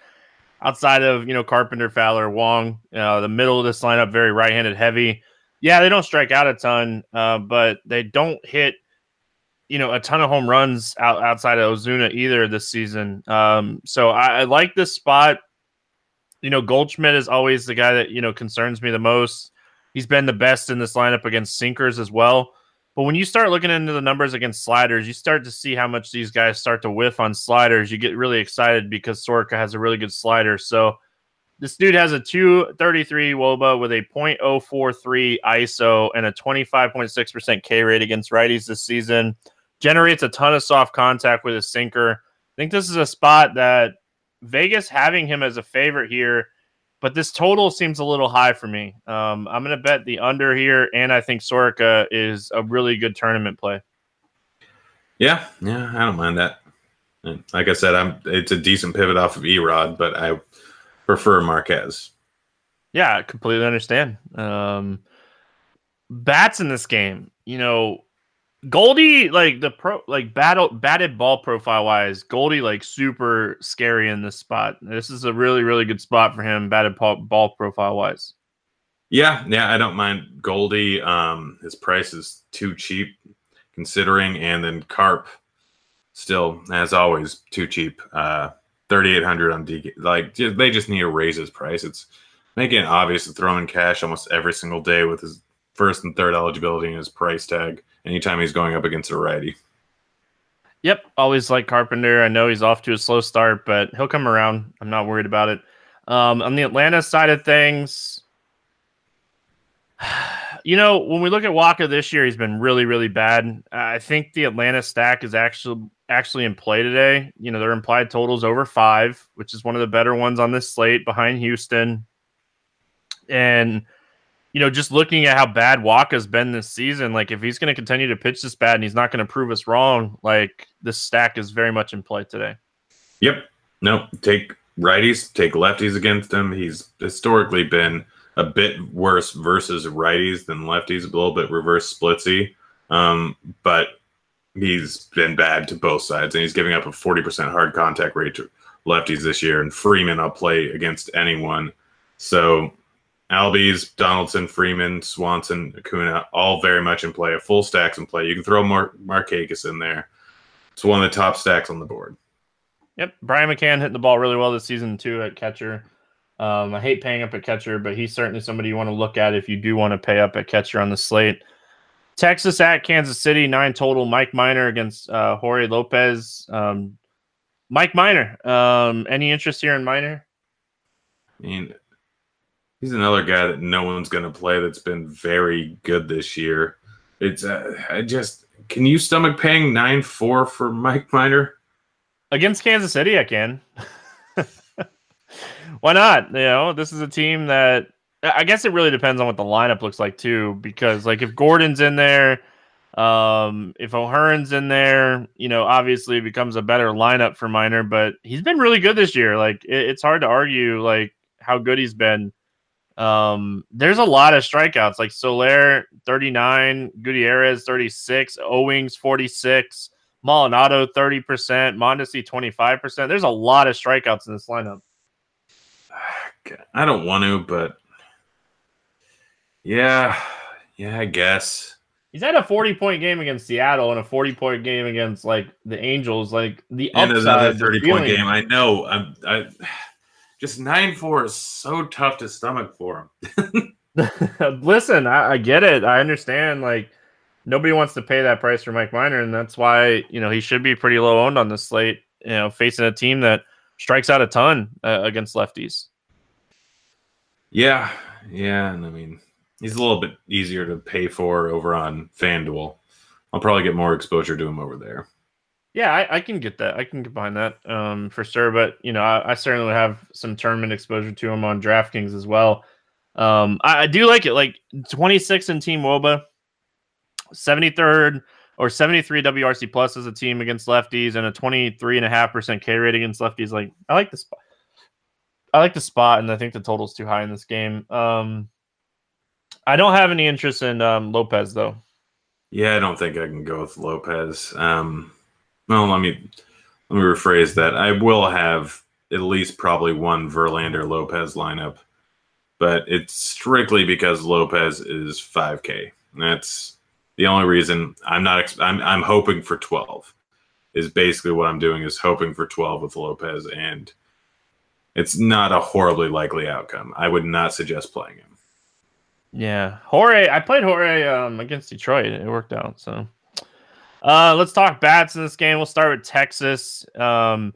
Outside of you know Carpenter, Fowler, Wong, uh, the middle of this lineup very right-handed heavy. Yeah, they don't strike out a ton, uh, but they don't hit you know a ton of home runs out, outside of Ozuna either this season. Um, so I, I like this spot. You know, Goldschmidt is always the guy that you know concerns me the most. He's been the best in this lineup against sinkers as well. But when you start looking into the numbers against sliders, you start to see how much these guys start to whiff on sliders. You get really excited because Soroka has a really good slider. So this dude has a 233 wOBA with a 0.043 ISO and a 25.6% K rate against righties this season. generates a ton of soft contact with his sinker. I think this is a spot that Vegas having him as a favorite here, but this total seems a little high for me. Um, I'm going to bet the under here, and I think Soroka is a really good tournament play. Yeah, yeah, I don't mind that. like I said, I'm it's a decent pivot off of Erod, but I prefer Marquez. Yeah, I completely understand. Um, bats in this game, you know, Goldie like the pro like battle batted ball profile wise, Goldie like super scary in this spot. This is a really really good spot for him batted ball profile wise. Yeah, yeah, I don't mind Goldie. Um, his price is too cheap considering, and then Carp still as always too cheap. Uh, thirty eight hundred on DK. Like they just need to raise his price. It's making it obvious to throw in cash almost every single day with his first and third eligibility and his price tag anytime he's going up against a righty. Yep, always like Carpenter. I know he's off to a slow start, but he'll come around. I'm not worried about it. Um, on the Atlanta side of things, you know, when we look at Wacha this year, he's been really, really bad. I think the Atlanta stack is actually actually in play today. You know, their implied totals over five, which is one of the better ones on this slate behind Houston. And you know, just looking at how bad Wacha's been this season, like if he's going to continue to pitch this bad and he's not going to prove us wrong, like this stack is very much in play today. Yep. No, take righties, take lefties against him. He's historically been a bit worse versus righties than lefties, a little bit reverse splitsy. Um, but he's been bad to both sides, and he's giving up a 40% hard contact rate to lefties this year. And Freeman, I'll play against anyone. So Albies, Donaldson, Freeman, Swanson, Acuna, all very much in play. A full stacks in play. You can throw Mar- Markakis in there. It's one of the top stacks on the board. Yep, Brian McCann hitting the ball really well this season too at catcher. Um, I hate paying up at catcher, but he's certainly somebody you want to look at if you do want to pay up at catcher on the slate. Texas at Kansas City, nine total. Mike Minor against uh, Jorge Lopez. Um, Mike Minor, um, any interest here in Minor? I mean, he's another guy that no one's going to play that's been very good this year. It's uh, I just can you stomach paying nine four for Mike Minor against Kansas City? I can. Why not? You know, this is a team that I guess it really depends on what the lineup looks like too. Because like if Gordon's in there, um, if O'Hearn's in there, you know, obviously it becomes a better lineup for Minor. But he's been really good this year. Like it, it's hard to argue like how good he's been. Um, there's a lot of strikeouts like Soler 39, Gutierrez 36, Owings 46, Maldonado 30%, Mondesi 25%. There's a lot of strikeouts in this lineup. I don't want to, but yeah, yeah, I guess. He's had a 40 point game against Seattle and a 40 point game against like the Angels. Like the and another 30 point game. I know. I'm I just nine four is so tough to stomach for him. Listen, I, I, get it. I understand. Like nobody wants to pay that price for Mike Minor, and that's why you know he should be pretty low owned on the slate. You know, facing a team that strikes out a ton uh, against lefties. Yeah, yeah, and I mean he's a little bit easier to pay for over on FanDuel. I'll probably get more exposure to him over there. Yeah, I, I, can get that. I can get behind that um, for sure. But you know, I, I, certainly have some tournament exposure to him on DraftKings as well. Um, I, I, do like it. Like 26 in Team WOBA, 73rd or 73 WRC plus as a team against lefties, and a 23 and a half percent K rate against lefties. Like I like the spot. I like the spot, and I think the total's too high in this game. Um, I don't have any interest in um, Lopez though. Yeah, I don't think I can go with Lopez. Um, well, let me let me rephrase that. I will have at least probably one Verlander Lopez lineup, but it's strictly because Lopez is 5K. That's the only reason I'm not. I'm I'm hoping for 12. Is basically what I'm doing is hoping for 12 with Lopez, and it's not a horribly likely outcome. I would not suggest playing him. Yeah, Jorge. I played Jorge um, against Detroit. It worked out. So uh, let's talk bats in this game. We'll start with Texas. Um,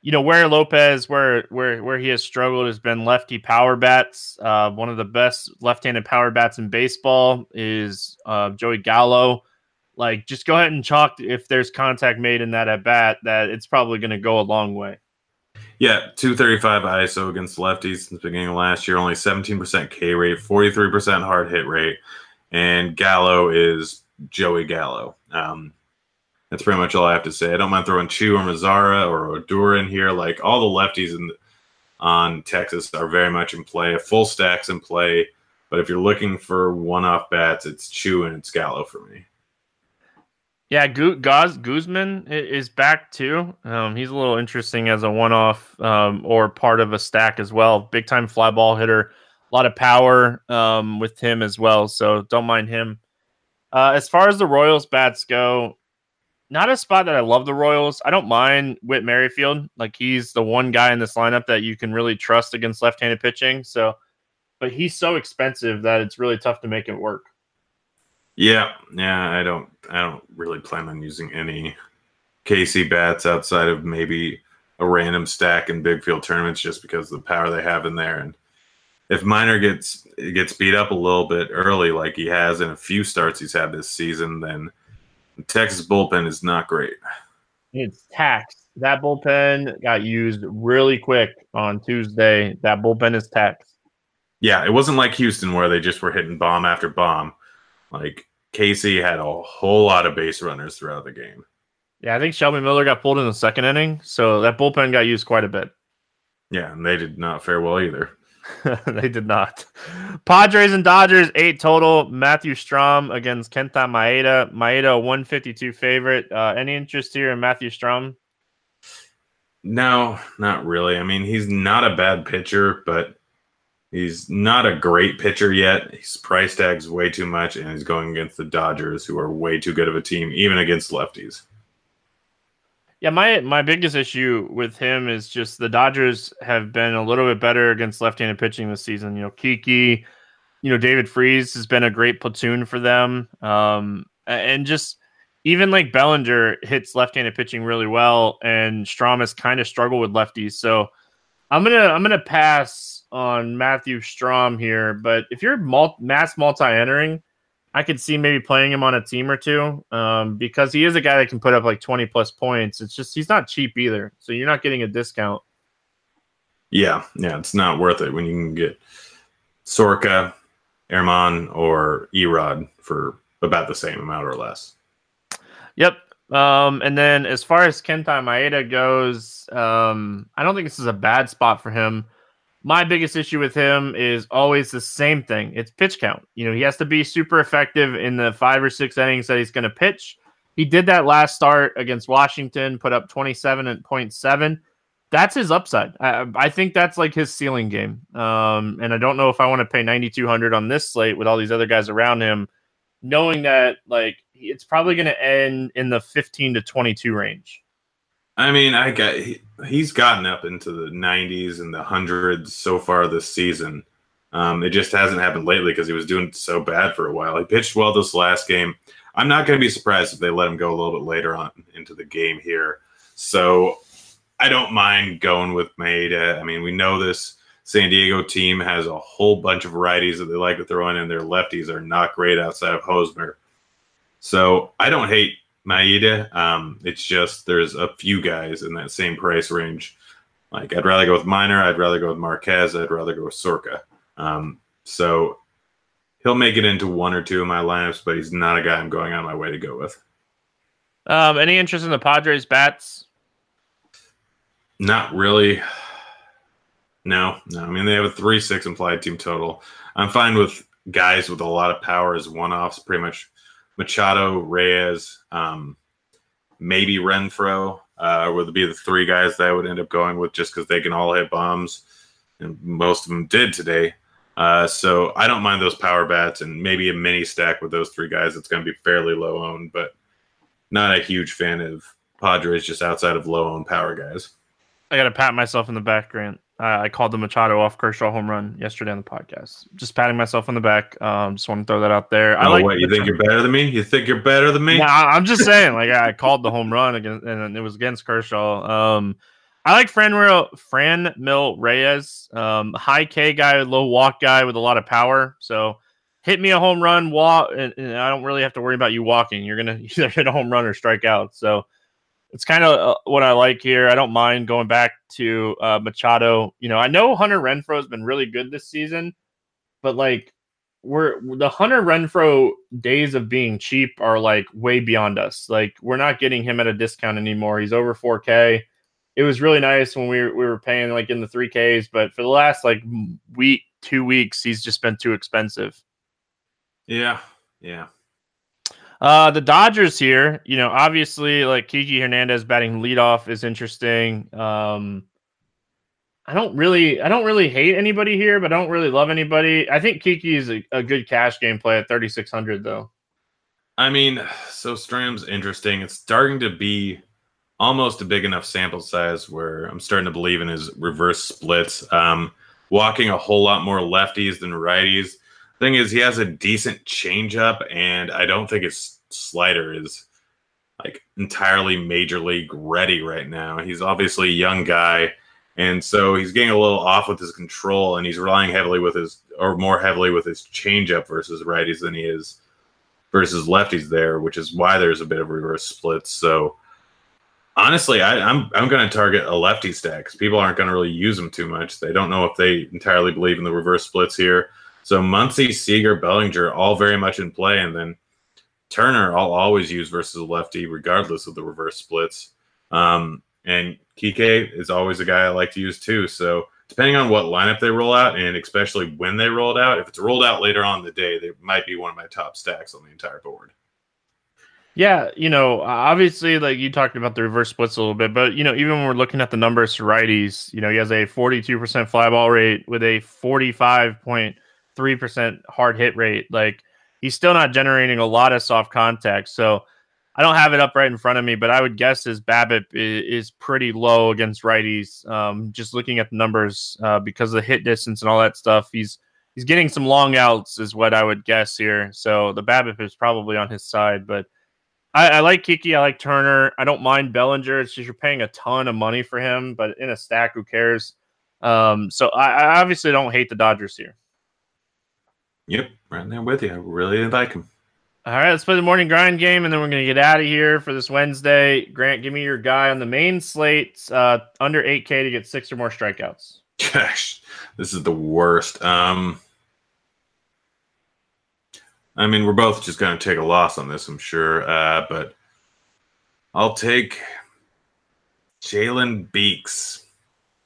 you know where Lopez, where where where he has struggled, has been lefty power bats. Uh, one of the best left-handed power bats in baseball is uh, Joey Gallo. like just go ahead and chalk if there's contact made in that at bat that it's probably going to go a long way. Yeah, 235 ISO against lefties since the beginning of last year, only 17% K rate, 43% hard hit rate, and Gallo is Joey Gallo. Um, that's pretty much all I have to say. I don't mind throwing Choo or Mazara or Odor in here. Like all the lefties in, on Texas are very much in play. A full stack's in play. But if you're looking for one-off bats, it's Choo and it's Gallo for me. Yeah, Guz Guzman is back too. Um, he's a little interesting as a one-off um, or part of a stack as well. Big time fly ball hitter, a lot of power um, with him as well. So don't mind him. Uh, as far as the Royals bats go, not a spot that I love the Royals. I don't mind Whit Merrifield. Like he's the one guy in this lineup that you can really trust against left-handed pitching. So, but he's so expensive that it's really tough to make it work. Yeah, yeah, I don't I don't really plan on using any KC bats outside of maybe a random stack in big field tournaments just because of the power they have in there and if Minor gets gets beat up a little bit early like he has in a few starts he's had this season then the Texas bullpen is not great. It's taxed. That bullpen got used really quick on Tuesday. That bullpen is taxed. Yeah, it wasn't like Houston where they just were hitting bomb after bomb. Like KC had a whole lot of base runners throughout the game. Yeah, I think Shelby Miller got pulled in the second inning, so that bullpen got used quite a bit. Yeah, and they did not fare well either. they did not. Padres and Dodgers, eight total. Matthew Strahm against Kenta Maeda. Maeda, 152 favorite. Uh, any interest here in Matthew Strahm? No, not really. I mean, he's not a bad pitcher, but He's not a great pitcher yet. His price tag's way too much, and he's going against the Dodgers, who are way too good of a team, even against lefties. Yeah, my my biggest issue with him is just the Dodgers have been a little bit better against left-handed pitching this season. You know, Kiki, you know, David Freese has been a great platoon for them, um, and just even like Bellinger hits left-handed pitching really well, and Strahm has kind of struggled with lefties. So I'm gonna I'm gonna pass on Matthew Strahm here, but if you're multi- mass multi entering, I could see maybe playing him on a team or two um, because he is a guy that can put up like 20 plus points. It's just he's not cheap either. So you're not getting a discount. Yeah. Yeah. It's not worth it when you can get Soroka, Germán, or Erod for about the same amount or less. Yep. Um, and then as far as Kenta Maeda goes, um, I don't think this is a bad spot for him my biggest issue with him is always the same thing. It's pitch count. You know, he has to be super effective in the five or six innings that he's going to pitch. He did that last start against Washington, put up 27.7. That's his upside. I, I, think that's like his ceiling game. Um, and I don't know if I want to pay 9,200 on this slate with all these other guys around him, knowing that like it's probably going to end in the 15 to 22 range. I mean, I got he, he's gotten up into the 90s and the hundreds so far this season. Um, it just hasn't happened lately because he was doing so bad for a while. He pitched well this last game. I'm not going to be surprised if they let him go a little bit later on into the game here. So I don't mind going with Maeda. I mean, we know this San Diego team has a whole bunch of varieties that they like to throw in, and their lefties are not great outside of Hosmer. So I don't hate Maeda. Um, it's just there's a few guys in that same price range. Like I'd rather go with Minor. I'd rather go with Marquez. I'd rather go with Soroka. Um, so he'll make it into one or two of my lineups, but he's not a guy I'm going on my way to go with. Um, any interest in the Padres bats? Not really. No, no. I mean, they have a three six implied team total. I'm fine with guys with a lot of power as one offs. Pretty much Machado, Reyes, um, maybe Renfroe uh, would be the three guys that I would end up going with just because they can all hit bombs, and most of them did today. Uh, so I don't mind those power bats and maybe a mini stack with those three guys. It's going to be fairly low owned, but not a huge fan of Padres just outside of low owned power guys. I got to pat myself in the back, Grant. Uh, I called the Machado off Kershaw home run yesterday on the podcast. Just patting myself on the back. Um, just want to throw that out there. I like what you think you're better than me? You think you're better than me? Nah, I'm just saying. Like I called the home run against, and it was against Kershaw. Um, I like Franmil Fran Mil Reyes, um, high K guy, low walk guy with a lot of power. So hit me a home run, walk, and, and I don't really have to worry about you walking. You're gonna either hit a home run or strike out. So it's kind of uh, what I like here. I don't mind going back to uh, Machado. You know, I know Hunter Renfroe has been really good this season, but like we're the Hunter Renfroe days of being cheap are like way beyond us. Like we're not getting him at a discount anymore. He's over 4K. It was really nice when we we were paying like in the 3Ks, but for the last like week, two weeks, he's just been too expensive. Yeah, yeah. Uh, the Dodgers here, you know, obviously like Kiki Hernandez batting leadoff is interesting. Um, I don't really, I don't really hate anybody here, but I don't really love anybody. I think Kiki is a, a good cash game play at 3,600 though. I mean, so Strahm's interesting. It's starting to be almost a big enough sample size where I'm starting to believe in his reverse splits. Um, walking a whole lot more lefties than righties thing is he has a decent changeup, and I don't think his slider is like entirely major league ready right now. He's obviously a young guy, and so he's getting a little off with his control, and he's relying heavily with his or more heavily with his changeup versus righties than he is versus lefties there, which is why there's a bit of reverse splits. So honestly, I, am I'm, I'm going to target a lefty stack because people aren't going to really use them too much. They don't know if they entirely believe in the reverse splits here. So Muncy, Seager, Bellinger, all very much in play, and then Turner, I'll always use versus a lefty, regardless of the reverse splits. Um, and Kike is always a guy I like to use too. So depending on what lineup they roll out, and especially when they roll it out, if it's rolled out later on the day, they might be one of my top stacks on the entire board. Yeah, you know, obviously, like you talked about the reverse splits a little bit, but you know, even when we're looking at the numbers for righties, you know, he has a 42% fly ball rate with a 45 point three percent hard hit rate. Like he's still not generating a lot of soft contact. So I don't have it up right in front of me, but I would guess his BABIP is, pretty low against righties. Um, just looking at the numbers uh, because of the hit distance and all that stuff, he's he's getting some long outs, is what I would guess here. So the BABIP is probably on his side, but. I, I like Kiki. I like Turner. I don't mind Bellinger. It's just you're paying a ton of money for him, but in a stack, who cares? Um, so I, I obviously don't hate the Dodgers here. Yep, right there with you. I really like him. All right, let's play the morning grind game, and then we're going to get out of here for this Wednesday. Grant, give me your guy on the main slate uh, under 8K to get six or more strikeouts. Gosh, this is the worst. Um, I mean, we're both just going to take a loss on this, I'm sure. Uh, but I'll take Jalen Beeks.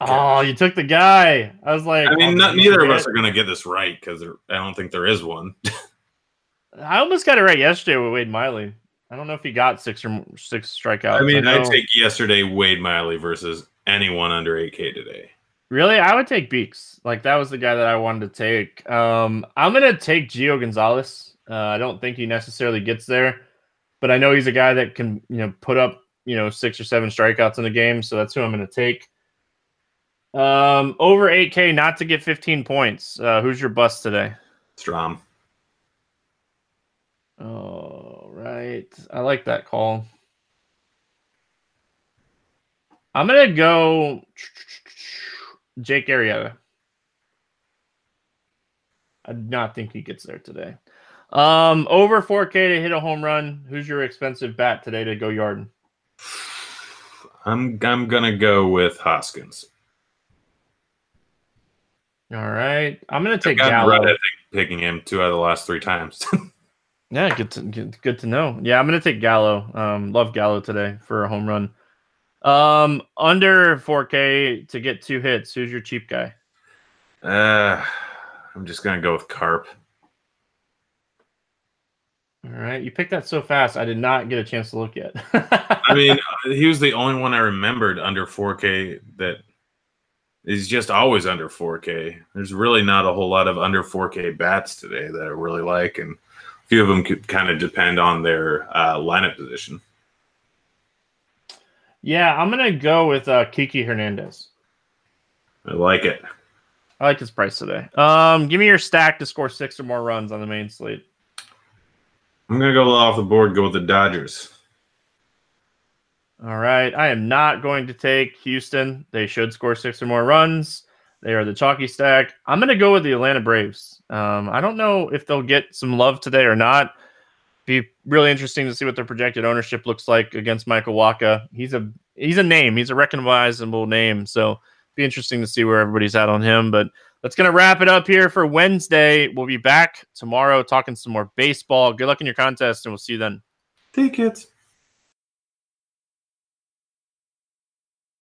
Oh, you took the guy. I was like, I mean, oh, not, neither of us are going to get this right because I don't think there is one. I almost got it right yesterday with Wade Miley. I don't know if he got six or six strikeouts. I mean, I would take yesterday Wade Miley versus anyone under 8K today. Really, I would take Beeks. Like that was the guy that I wanted to take. Um, I'm gonna take Gio Gonzalez. Uh, I don't think he necessarily gets there, but I know he's a guy that can, you know, put up, you know, six or seven strikeouts in a game. So that's who I'm gonna take. Um, over 8K, not to get 15 points. Uh, who's your bust today? Strahm. All right. I like that call. I'm going to go Jake Arrieta. I do not think he gets there today. Um, over 4K to hit a home run. Who's your expensive bat today to go yard? I'm I'm gonna go with Hoskins. All right, I'm gonna take Gallo. Think picking him two out of the last three times. yeah, good to good, good to know. Yeah, I'm gonna take Gallo. Um, love Gallo today for a home run. Um, under 4K to get two hits. Who's your cheap guy? Uh, I'm just gonna go with Carp. All right, you picked that so fast. I did not get a chance to look yet. I mean, he was the only one I remembered under 4K that is just always under 4K. There's really not a whole lot of under 4K bats today that I really like, and a few of them could kind of depend on their uh, lineup position. Yeah, I'm gonna go with uh, Kiki Hernandez. I like it. I like his price today. Um, give me your stack to score six or more runs on the main slate. I'm gonna go a little off the board. Go with the Dodgers. All right. I am not going to take Houston. They should score six or more runs. They are the chalky stack. I'm going to go with the Atlanta Braves. Um, I don't know if they'll get some love today or not. Be really interesting to see what their projected ownership looks like against Michael Wacha. He's a he's a name. He's a recognizable name. So be interesting to see where everybody's at on him. But that's going to wrap it up here for Wednesday. We'll be back tomorrow talking some more baseball. Good luck in your contest, and we'll see you then. Tickets.